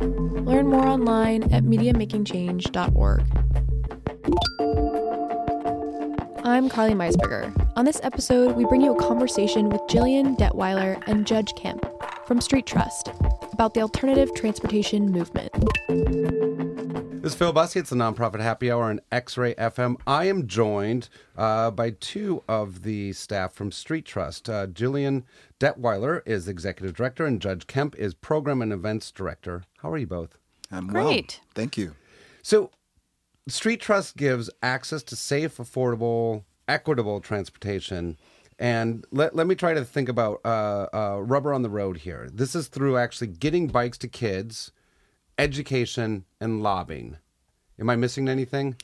Learn more online at MediaMakingChange.org. I'm Carly Meisberger. On this episode, we bring you a conversation with Jillian Detweiler and Judge Kemp from Street Trust about the alternative transportation movement. This is Phil Bussey. It's the Nonprofit Happy Hour on X Ray FM. I am joined uh, by two of the staff from Street Trust. Uh, Jillian Detweiler is Executive Director, and Judge Kemp is Program and Events Director. How are you both? I'm Great. well. Thank you. So, Street Trust gives access to safe, affordable, equitable transportation. And let, let me try to think about uh, uh, rubber on the road here. This is through actually getting bikes to kids, education, and lobbying. Am I missing anything?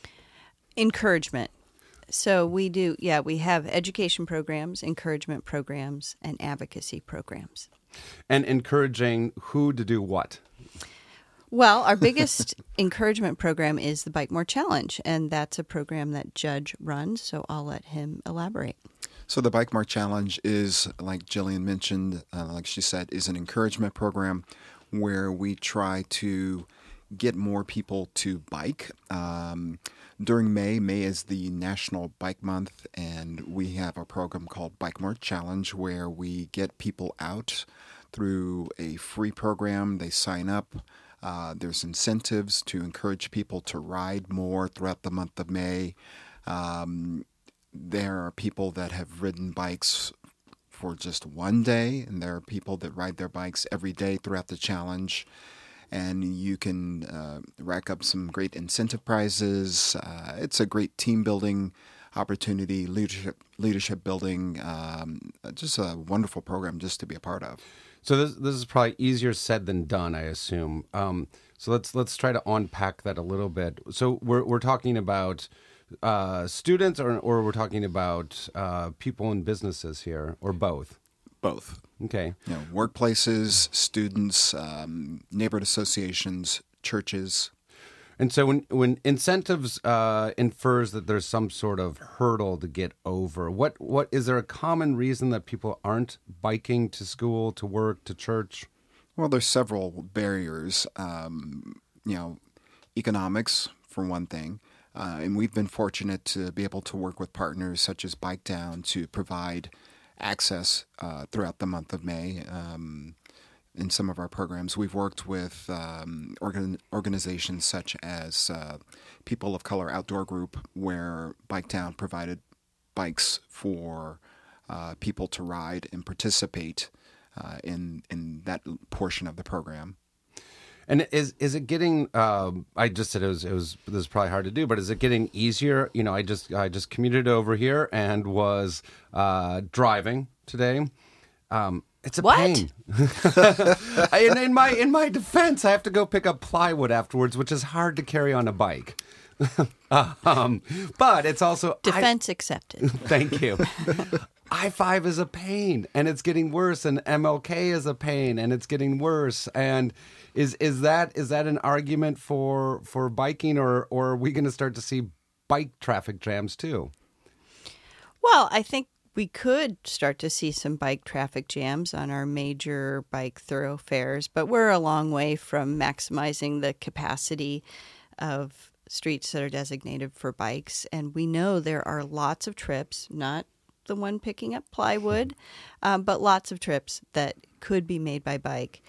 Encouragement. So we do, yeah, we have education programs, encouragement programs, and advocacy programs. And encouraging who to do what? Well, our biggest encouragement program is the Bike More Challenge, and that's a program that Judge runs, so I'll let him elaborate. So the Bike More Challenge is, like Jillian mentioned, uh, like she said, is an encouragement program where we try to get more people to bike. Um, during May, May is the National Bike Month, and we have a program called Bike More Challenge where we get people out through a free program. They sign up. Uh, there's incentives to encourage people to ride more throughout the month of May. Um, there are people that have ridden bikes for just one day, and there are people that ride their bikes every day throughout the challenge. And you can uh, rack up some great incentive prizes. Uh, it's a great team building opportunity, leadership leadership building. Um, just a wonderful program just to be a part of. So this this is probably easier said than done, I assume. Um, so let's let's try to unpack that a little bit. So we're we're talking about uh, students, or or we're talking about uh, people in businesses here, or both. Both. Okay. You know, workplaces, students, um, neighborhood associations, churches. And so when when incentives uh, infers that there's some sort of hurdle to get over, what what is there a common reason that people aren't biking to school, to work, to church? Well, there's several barriers. Um, you know, economics for one thing, uh, and we've been fortunate to be able to work with partners such as Bike Town to provide access uh, throughout the month of May. Um, in some of our programs, we've worked with um, organ- organizations such as uh, People of Color Outdoor Group, where Bike Town provided bikes for uh, people to ride and participate uh, in in that portion of the program. And is is it getting? Um, I just said it was it was this is probably hard to do, but is it getting easier? You know, I just I just commuted over here and was uh, driving today. Um, it's a What? pain. in, in my in my defense, I have to go pick up plywood afterwards, which is hard to carry on a bike. Um, but it's also I- Defense accepted. Thank you. I five is a pain, and it's getting worse, and MLK is a pain, and it's getting worse. And is is that is that an argument for for biking, or or are we going to start to see bike traffic jams too? Well, I think we could start to see some bike traffic jams on our major bike thoroughfares, but we're a long way from maximizing the capacity of streets that are designated for bikes. And we know there are lots of trips, not the one picking up plywood, um, but lots of trips that could be made by bike.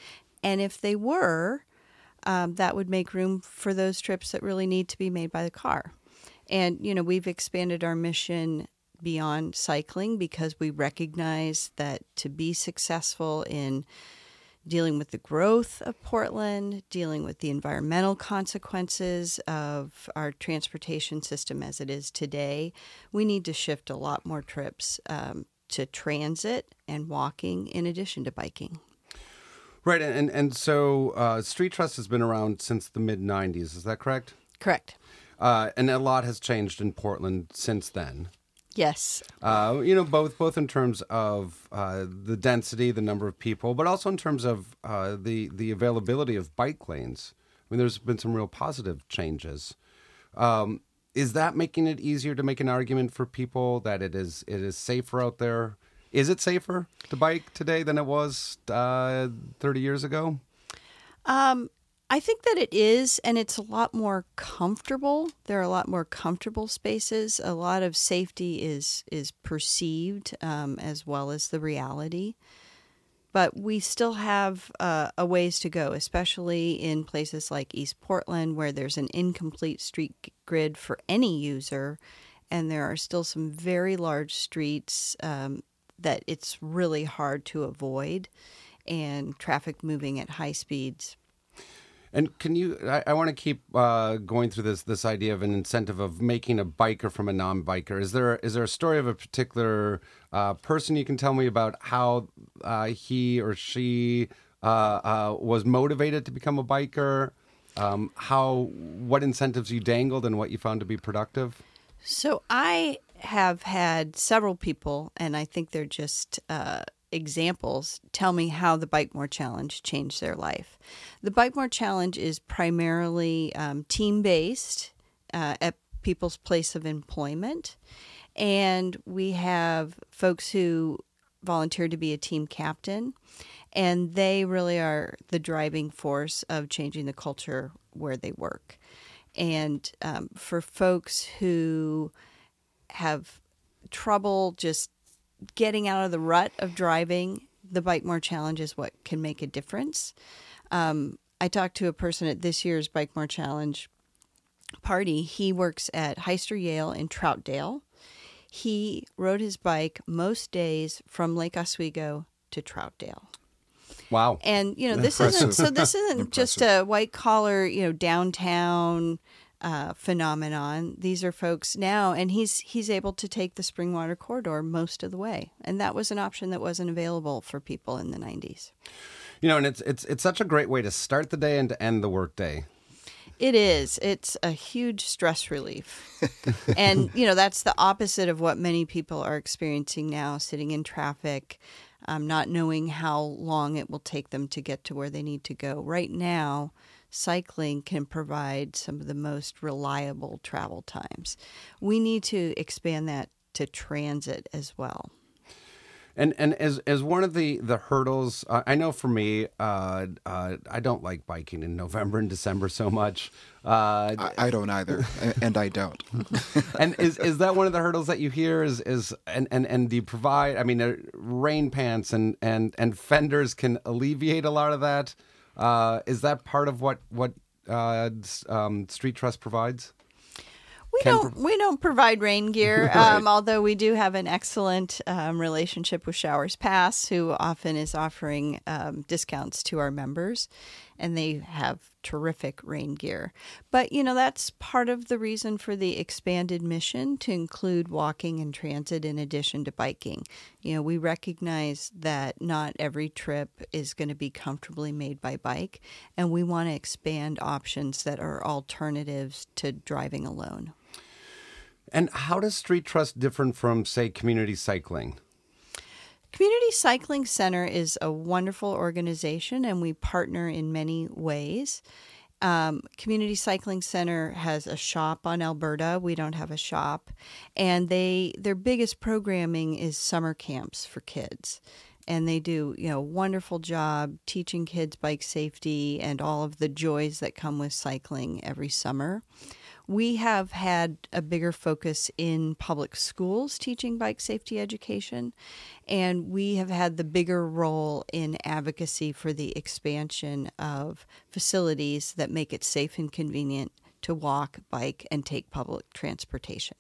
And if they were, um, that would make room for those trips that really need to be made by the car. And, you know, we've expanded our mission beyond cycling because we recognize that to be successful in dealing with the growth of Portland, dealing with the environmental consequences of our transportation system as it is today, we need to shift a lot more trips um, to transit and walking in addition to biking. Right, and and so uh, Street Trust has been around since the mid '90s. Is that correct? Correct. Uh, and a lot has changed in Portland since then. Yes. Uh, you know, both both in terms of uh, the density, the number of people, but also in terms of uh, the the availability of bike lanes. I mean, there's been some real positive changes. Um, is that making it easier to make an argument for people that it is it is safer out there? Is it safer to bike today than it was uh, 30 years ago? Um, I think that it is, and it's a lot more comfortable. There are a lot more comfortable spaces. A lot of safety is is perceived um, as well as the reality. But we still have uh, a ways to go, especially in places like East Portland, where there's an incomplete street grid for any user, and there are still some very large streets um, that it's really hard to avoid, and traffic moving at high speeds. And can you? I, I want to keep uh, going through this this idea of an incentive of making a biker from a non-biker. Is there is there a story of a particular uh, person you can tell me about how uh, he or she uh, uh, was motivated to become a biker? Um, how what incentives you dangled and what you found to be productive? So I have had several people, and I think they're just uh, examples, tell me how the Bike More Challenge changed their life. The Bike More Challenge is primarily um, team based uh, at people's place of employment. And we have folks who volunteer to be a team captain, and they really are the driving force of changing the culture where they work. And um, for folks who have trouble just getting out of the rut of driving, the Bike More Challenge is what can make a difference. Um, I talked to a person at this year's Bike More Challenge party. He works at Hyster-Yale in Troutdale. He rode his bike most days from Lake Oswego to Troutdale. Wow. And you know, this isn't so this isn't just a white collar, you know, downtown uh, phenomenon. These are folks now, and he's he's able to take the Springwater corridor most of the way, and that was an option that wasn't available for people in the '90s. You know, and it's it's it's such a great way to start the day and to end the workday. It is. It's a huge stress relief. and, you know, that's the opposite of what many people are experiencing now, sitting in traffic, um, not knowing how long it will take them to get to where they need to go. Right now, cycling can provide some of the most reliable travel times. We need to expand that to transit as well. And and as as one of the the hurdles, uh, I know for me, uh, uh, I don't like biking in November and December so much. Uh, I, I, don't either, and I don't. and is is that one of the hurdles that you hear? Is is and and and do you provide? I mean, uh, rain pants and and and fenders can alleviate a lot of that. Uh, is that part of what what um, Street Trust provides? We don't pro- we don't provide rain gear, right. um, although we do have an excellent um, relationship with Showers Pass, who often is offering um, discounts to our members, and they have terrific rain gear. But you know that's part of the reason for the expanded mission to include walking and transit in addition to biking. You know we recognize that not every trip is going to be comfortably made by bike, and we want to expand options that are alternatives to driving alone. And how does Street Trust different from, say, community cycling? Community Cycling Center is a wonderful organization, and we partner in many ways. Um, Community Cycling Center has a shop on Alberta. We don't have a shop, and they their biggest programming is summer camps for kids, and they do you know wonderful job teaching kids bike safety and all of the joys that come with cycling every summer. We have had a bigger focus in public schools teaching bike safety education, and we have had the bigger role in advocacy for the expansion of facilities that make it safe and convenient to walk, bike, and take public transportation.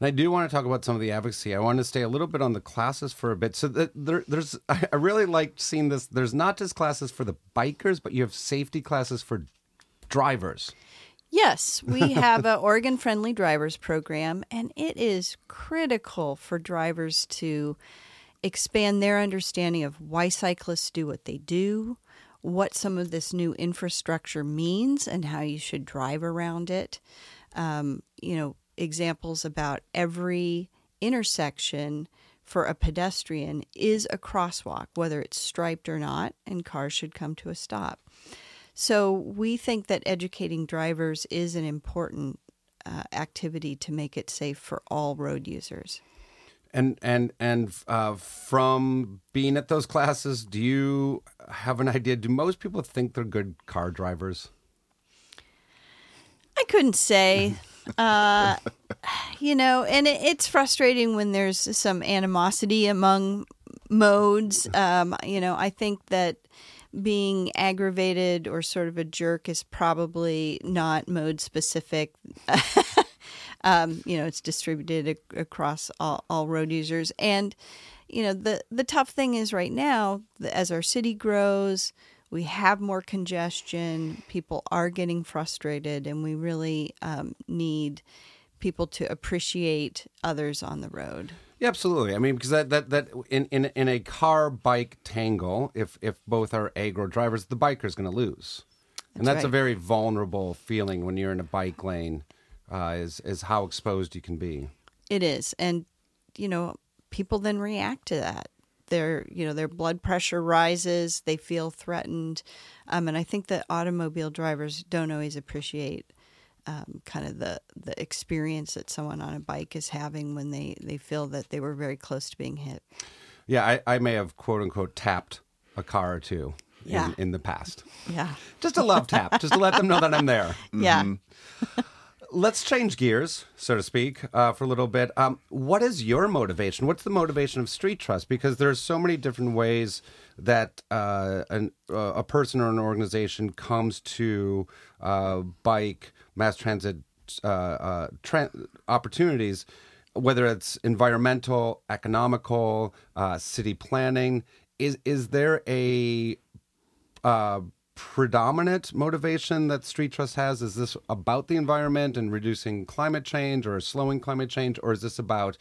And I do want to talk about some of the advocacy. I want to stay a little bit on the classes for a bit. So there, there's, I really like seeing this. There's not just classes for the bikers, but you have safety classes for drivers. Yes, we have an Oregon Friendly Drivers Program, and it is critical for drivers to expand their understanding of why cyclists do what they do, what some of this new infrastructure means and how you should drive around it. Um, you know, examples about every intersection for a pedestrian is a crosswalk, whether it's striped or not, and cars should come to a stop. So we think that educating drivers is an important uh, activity to make it safe for all road users. And and and uh, from being at those classes, do you have an idea? Do most people think they're good car drivers? I couldn't say. Uh, you know, and it, it's frustrating when there's some animosity among modes. Um, you know, I think that being aggravated or sort of a jerk is probably not mode specific. um, you know, it's distributed ac- across all, all road users. And, you know, the, the tough thing is right now, as our city grows, we have more congestion, people are getting frustrated, and we really um, need people to appreciate others on the road. Yeah, absolutely. I mean, because that that that in in in a car bike tangle, if if both are agro drivers, the biker's going to lose, and That's that's a very vulnerable feeling when you're in a bike lane. Uh, is is how exposed you can be. It is, and you know, people then react to that. Their you know their blood pressure rises. They feel threatened, um, and I think that automobile drivers don't always appreciate um, kind of the the experience that someone on a bike is having when they they feel that they were very close to being hit. Yeah, I, I may have quote unquote tapped a car or two Yeah. in, in the past. Yeah, Just a love tap, just to let them know that I'm there. yeah. Let's change gears, so to speak, uh, for a little bit. Um, what is your motivation? What's the motivation of Street Trust? Because there's so many different ways that uh, an, uh, a person or an organization comes to uh, bike mass transit uh, uh, tran opportunities, whether it's environmental, economical, uh, city planning. Is is there a uh, predominant motivation that Street Trust has? Is this about the environment and reducing climate change or slowing climate change, or is this about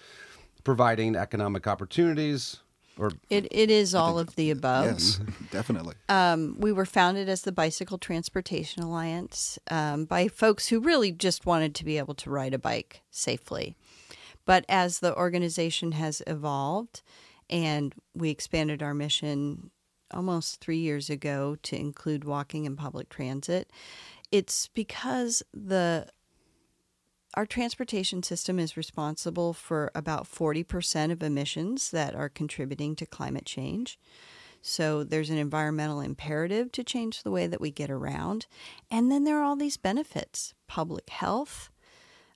providing economic opportunities? Or It it is all of the above. Yes, definitely. Um, we were founded as the Bicycle Transportation Alliance um, by folks who really just wanted to be able to ride a bike safely. But as the organization has evolved and we expanded our mission almost three years ago to include walking and public transit, it's because the our transportation system is responsible for about 40% of emissions that are contributing to climate change. So there's an environmental imperative to change the way that we get around. And then there are all these benefits public health.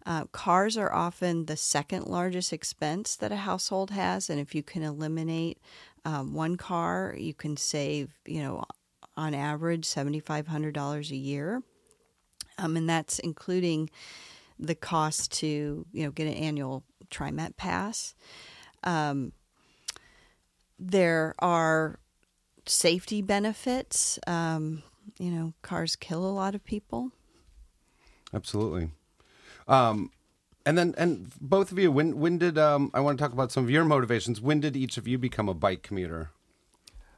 Uh, cars are often the second largest expense that a household has. And if you can eliminate um, one car, you can save, you know, on average, $7,500 a year. Um, and that's including the cost to, you know, get an annual TriMet pass. Um, there are safety benefits. Um, you know, cars kill a lot of people. absolutely. Um, and then, and both of you, when when did um, I want to talk about some of your motivations? When did each of you become a bike commuter?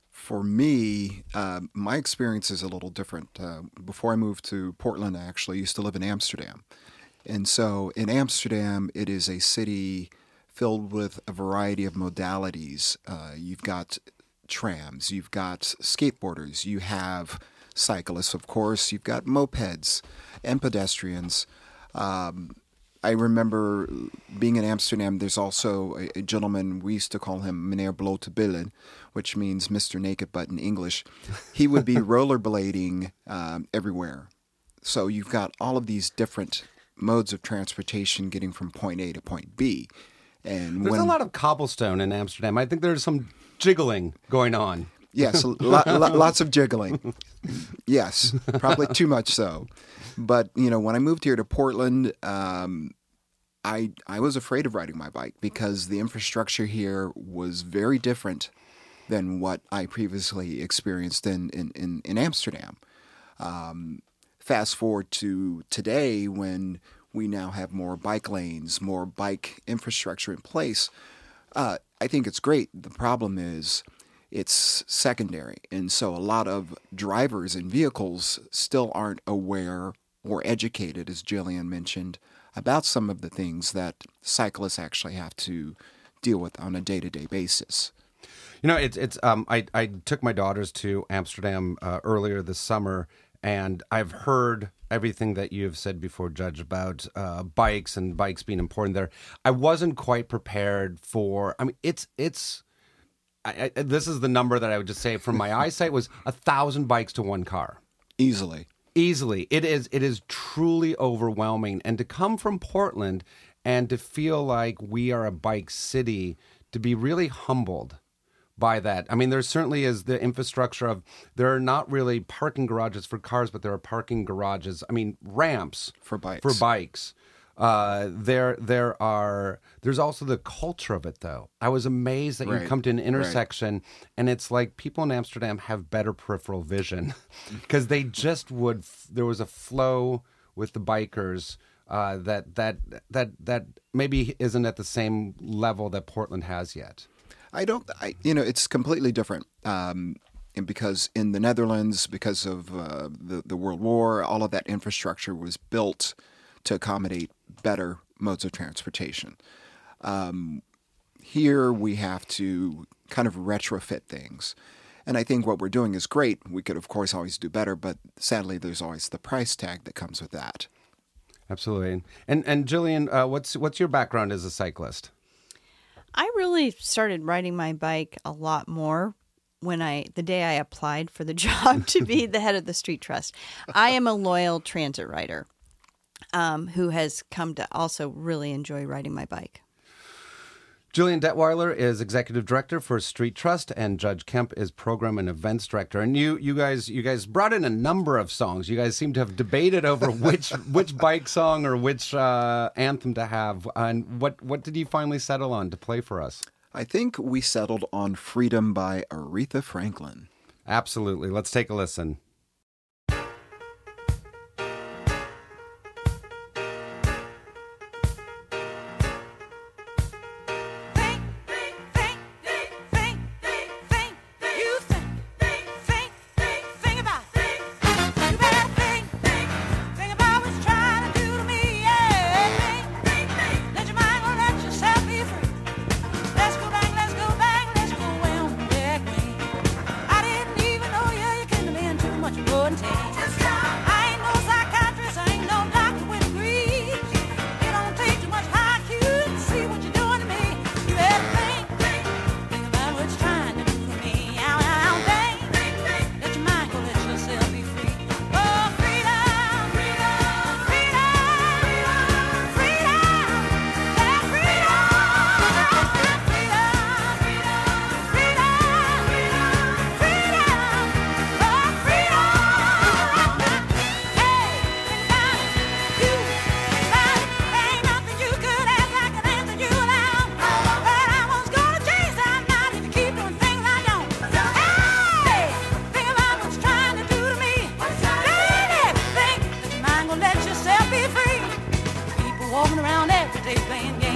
For me, uh, my experience is a little different. Uh, before I moved to Portland, I actually used to live in Amsterdam. And so in Amsterdam, it is a city filled with a variety of modalities. Uh, you've got trams, you've got skateboarders, you have cyclists, of course, you've got mopeds and pedestrians. Um, I remember being in Amsterdam. There's also a, a gentleman we used to call him Meneer Blote which means Mr. Naked Butt in English. He would be rollerblading um, everywhere. So you've got all of these different modes of transportation getting from point A to point B. And There's when a lot of cobblestone in Amsterdam. I think there's some jiggling going on. Yes, lo- lo- lots of jiggling. Yes, probably too much so. But you know, when I moved here to Portland, um, I I was afraid of riding my bike because the infrastructure here was very different than what I previously experienced in in in, in Amsterdam. Um, fast forward to today, when we now have more bike lanes, more bike infrastructure in place. Uh, I think it's great. The problem is, it's secondary. And so a lot of drivers and vehicles still aren't aware or educated, as Jillian mentioned, about some of the things that cyclists actually have to deal with on a day to day basis. You know, it's it's. Um, I I took my daughters to Amsterdam uh, earlier this summer, and I've heard everything that you have said before, Judge, about uh, bikes and bikes being important there. I wasn't quite prepared for. I mean, it's it's. I, I, this is the number that I would just say from my eyesight was a thousand bikes to one car. Easily, easily, it is. It is truly overwhelming, and to come from Portland and to feel like we are a bike city, to be really humbled by that. I mean, there certainly is the infrastructure of there are not really parking garages for cars, but there are parking garages. I mean, ramps for bikes. For bikes. Uh, there, there are. There's also the culture of it, though. I was amazed that Right. you come to an intersection Right. and it's like people in Amsterdam have better peripheral vision because they just would. There was a flow with the bikers uh, that that that that maybe isn't at the same level that Portland has yet. I don't. I you know it's completely different. Um, and because in the Netherlands, because of uh, the the World War, all of that infrastructure was built to accommodate better modes of transportation. Um, here we have to kind of retrofit things. And I think what we're doing is great. We could, of course, always do better, but sadly, there's always the price tag that comes with that. Absolutely. And and Jillian, uh, what's what's your background as a cyclist? I really started riding my bike a lot more when I the day I applied for the job to be the head of the street trust. I am a loyal transit rider um, who has come to also really enjoy riding my bike. Jillian Detweiler is executive director for Street Trust, and Judge Kemp is program and events director. And you, you guys, you guys brought in a number of songs. You guys seem to have debated over which which bike song or which uh, anthem to have. And what what did you finally settle on to play for us? I think we settled on Freedom by Aretha Franklin. Absolutely. Let's take a listen. Day playing games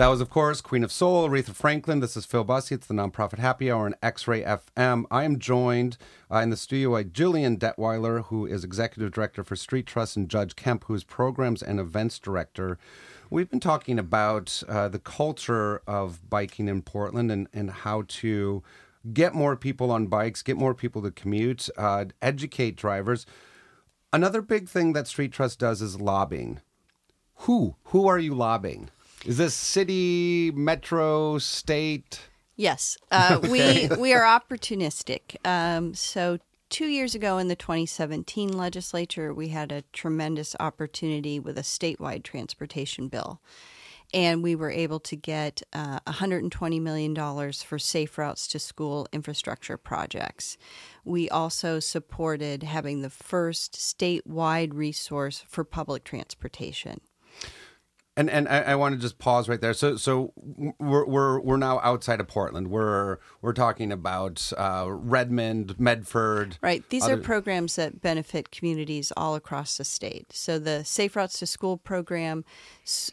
That was, of course, Queen of Soul, Aretha Franklin. This is Phil Bussey. It's the Nonprofit Happy Hour on X Ray FM. I am joined uh, in the studio by Jillian Detweiler, who is Executive Director for Street Trust, and Judge Kemp, who is Programs and Events Director. We've been talking about uh, the culture of biking in Portland and, and how to get more people on bikes, get more people to commute, uh, educate drivers. Another big thing that Street Trust does is lobbying. Who? Who are you lobbying? Is this city, metro, state? Yes, uh, we we are opportunistic. Um, so two years ago in the 2017 legislature, we had a tremendous opportunity with a statewide transportation bill. And we were able to get uh, $120 million for safe routes to school infrastructure projects. We also supported having the first statewide resource for public transportation. And and I, I want to just pause right there. So so we're we're we're now outside of Portland. We're we're talking about uh, Redmond, Medford. Right. These other- are programs that benefit communities all across the state. So the Safe Routes to School program,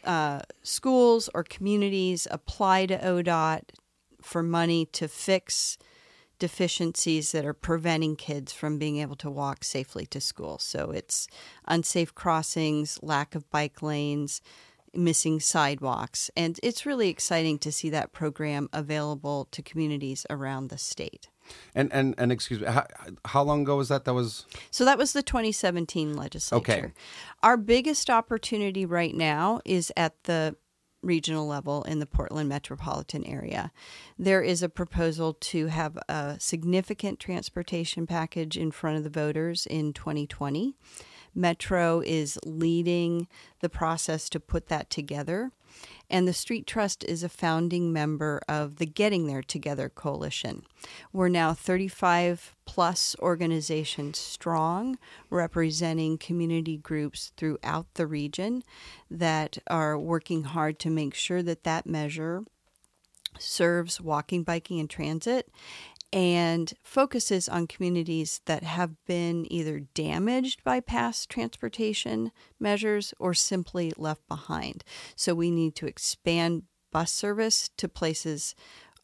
uh, schools or communities apply to ODOT for money to fix deficiencies that are preventing kids from being able to walk safely to school. So it's unsafe crossings, lack of bike lanes, missing sidewalks. And it's really exciting to see that program available to communities around the state. And and and excuse me, how, how long ago was that? That was So that was the 2017 legislature. Okay. Our biggest opportunity right now is at the regional level in the Portland metropolitan area. There is a proposal to have a significant transportation package in front of the voters in 2020. Metro is leading the process to put that together. And the Street Trust is a founding member of the Getting There Together Coalition. We're now 35 plus organizations strong, representing community groups throughout the region that are working hard to make sure that that measure serves walking, biking, and transit and focuses on communities that have been either damaged by past transportation measures or simply left behind. So we need to expand bus service to places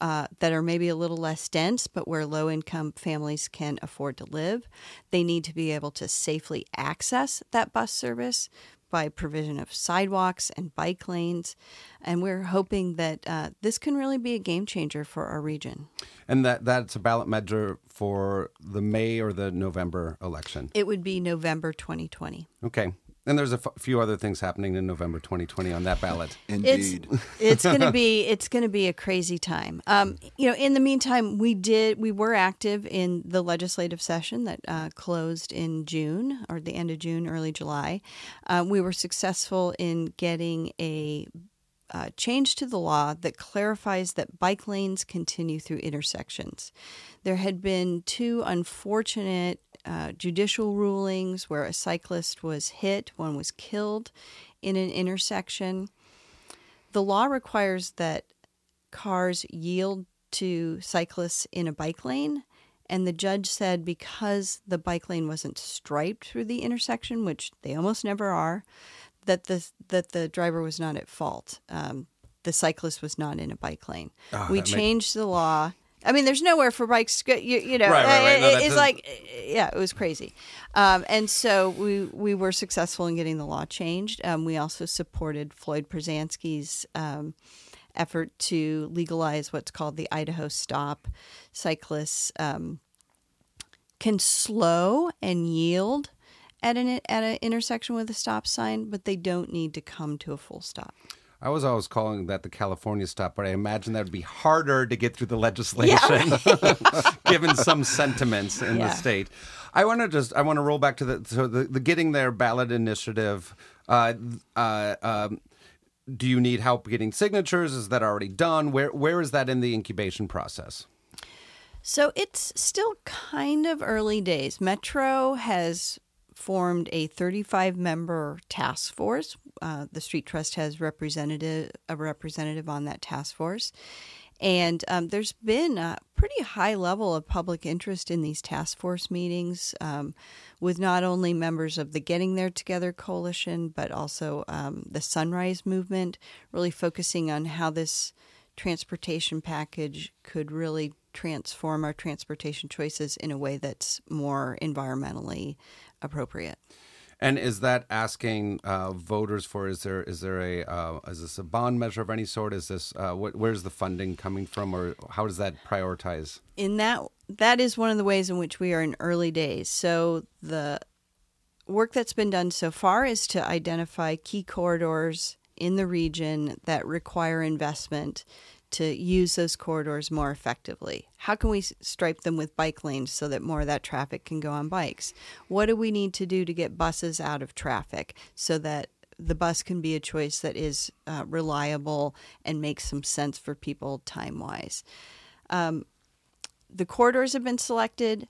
uh, that are maybe a little less dense, but where low income families can afford to live. They need to be able to safely access that bus service by provision of sidewalks and bike lanes. And we're hoping that uh, this can really be a game changer for our region. and that that's a ballot measure for the May or the November election. It would be November 2020. Okay. And there's a f- few other things happening in November 2020 on that ballot. Indeed. It's it's going to be it's going to be a crazy time. Um, you know, in the meantime, we did we were active in the legislative session that uh, closed in June or the end of June, early July. Uh, we were successful in getting a uh, change to the law that clarifies that bike lanes continue through intersections. There had been two unfortunate uh, judicial rulings where a cyclist was hit, one was killed in an intersection. The law requires that cars yield to cyclists in a bike lane. And the judge said because the bike lane wasn't striped through the intersection, which they almost never are, that the that the driver was not at fault. Um, the cyclist was not in a bike lane. Ah, we changed the law. I mean, there's nowhere for bikes. to go. You, you know, Right, right, right. No, it's doesn't- like, yeah, it was crazy. Um, and so we we were successful in getting the law changed. Um, we also supported Floyd Prozanski's um, effort to legalize what's called the Idaho Stop. Cyclists um, can slow and yield at an at an intersection with a stop sign, but they don't need to come to a full stop. I was always calling that the California stop, but I imagine that would be harder to get through the legislation, given some sentiments in the state. I want to just I want to roll back to the so the, the getting there ballot initiative. Uh, uh, um, do you need help getting signatures? Is that already done? Where where is that in the incubation process? So it's still kind of early days. Metro has formed a 35 member task force. Uh, the Street Trust has representative a representative on that task force. And um, there's been a pretty high level of public interest in these task force meetings um, with not only members of the Getting There Together coalition, but also um, the Sunrise movement, really focusing on how this transportation package could really transform our transportation choices in a way that's more environmentally appropriate. And is that asking uh, voters for? Is there is there a uh, is this a bond measure of any sort? Is this uh, what, where's the funding coming from, or how does that prioritize? in that that is one of the ways in which we are in early days. So the work that's been done so far is to identify key corridors in the region that require investment to use those corridors more effectively. How can we stripe them with bike lanes so that more of that traffic can go on bikes? What do we need to do to get buses out of traffic so that the bus can be a choice that is uh, reliable and makes some sense for people time wise? the corridors have been selected.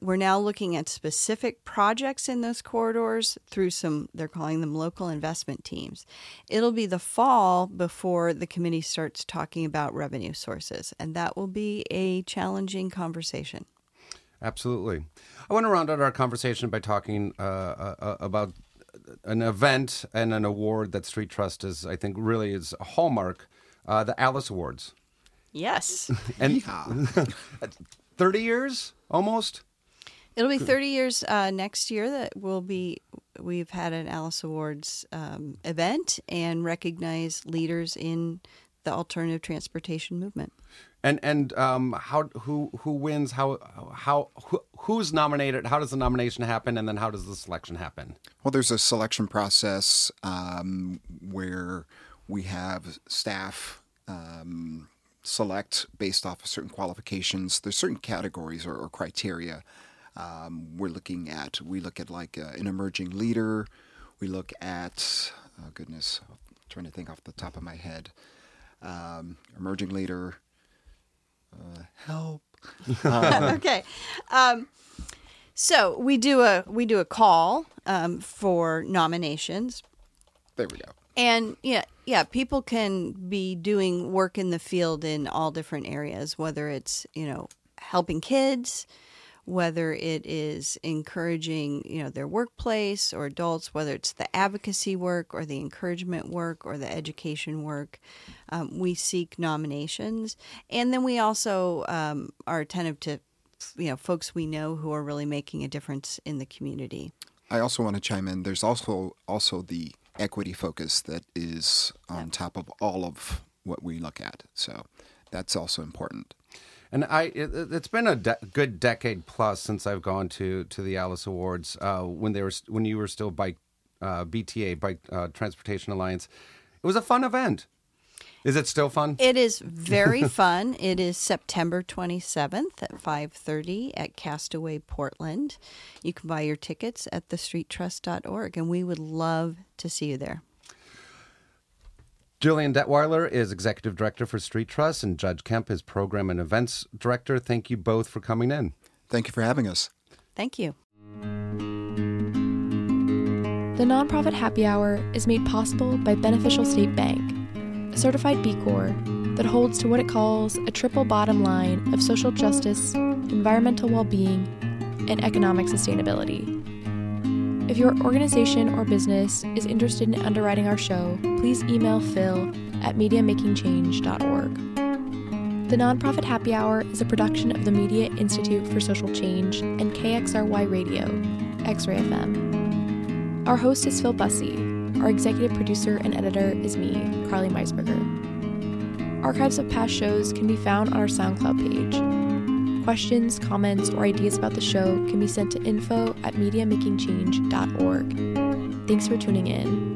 We're now looking at specific projects in those corridors through some, they're calling them local investment teams. It'll be the fall before the committee starts talking about revenue sources, and that will be a challenging conversation. Absolutely. I want to round out our conversation by talking uh, uh, about an event and an award that Street Trust is, I think, really is a hallmark. Uh, the Alice Awards. Yes. And 30 years almost? It'll be 30 years uh, next year that we'll be, we've had an Alice Awards um, event and recognize leaders in the alternative transportation movement. And and um, how who who wins? How how who, who's nominated? How does the nomination happen? And then how does the selection happen? Well, there's a selection process um, where we have staff um, select based off of certain qualifications. There's certain categories or, or criteria um, we're looking at. We look at like uh, an emerging leader. We look at oh goodness, I'm trying to think off the top of my head. Um, emerging leader. Uh, help. okay. Um, so we do a we do a call um, for nominations, There we go. and yeah, yeah, people can be doing work in the field in all different areas, whether it's you know helping kids, whether it is encouraging you know their workplace or adults, whether it's the advocacy work or the encouragement work or the education work. Um, we seek nominations, and then we also um, are attentive to you know folks we know who are really making a difference in the community. I also want to chime in. There's also also the equity focus that is on top of all of what we look at. So that's also important. And I, it, it's been a de- good decade plus since I've gone to to the Alice Awards. Uh, when they were when you were still bike uh, BTA Bike uh, Transportation Alliance, it was a fun event. Is it still fun? It is very fun. It is September 27th at 5:30 at Castaway Portland. You can buy your tickets at thestreettrust.org and we would love to see you there. Jillian Detweiler is executive director for Street Trust, and Judge Kemp is program and events director. Thank you both for coming in. Thank you for having us. Thank you. The Nonprofit Happy Hour is made possible by Beneficial State Bank, a certified B Corp that holds to what it calls a triple bottom line of social justice, environmental well being, and economic sustainability. If your organization or business is interested in underwriting our show, please email Phil at MediaMakingChange.org. The Nonprofit Happy Hour is a production of the Media Institute for Social Change and KXRY Radio, X Ray FM. Our host is Phil Bussey. Our executive producer and editor is me, Carly Meisberger. Archives of past shows can be found on our SoundCloud page. Questions, comments, or ideas about the show can be sent to info at MediaMakingChange.org. Thanks for tuning in.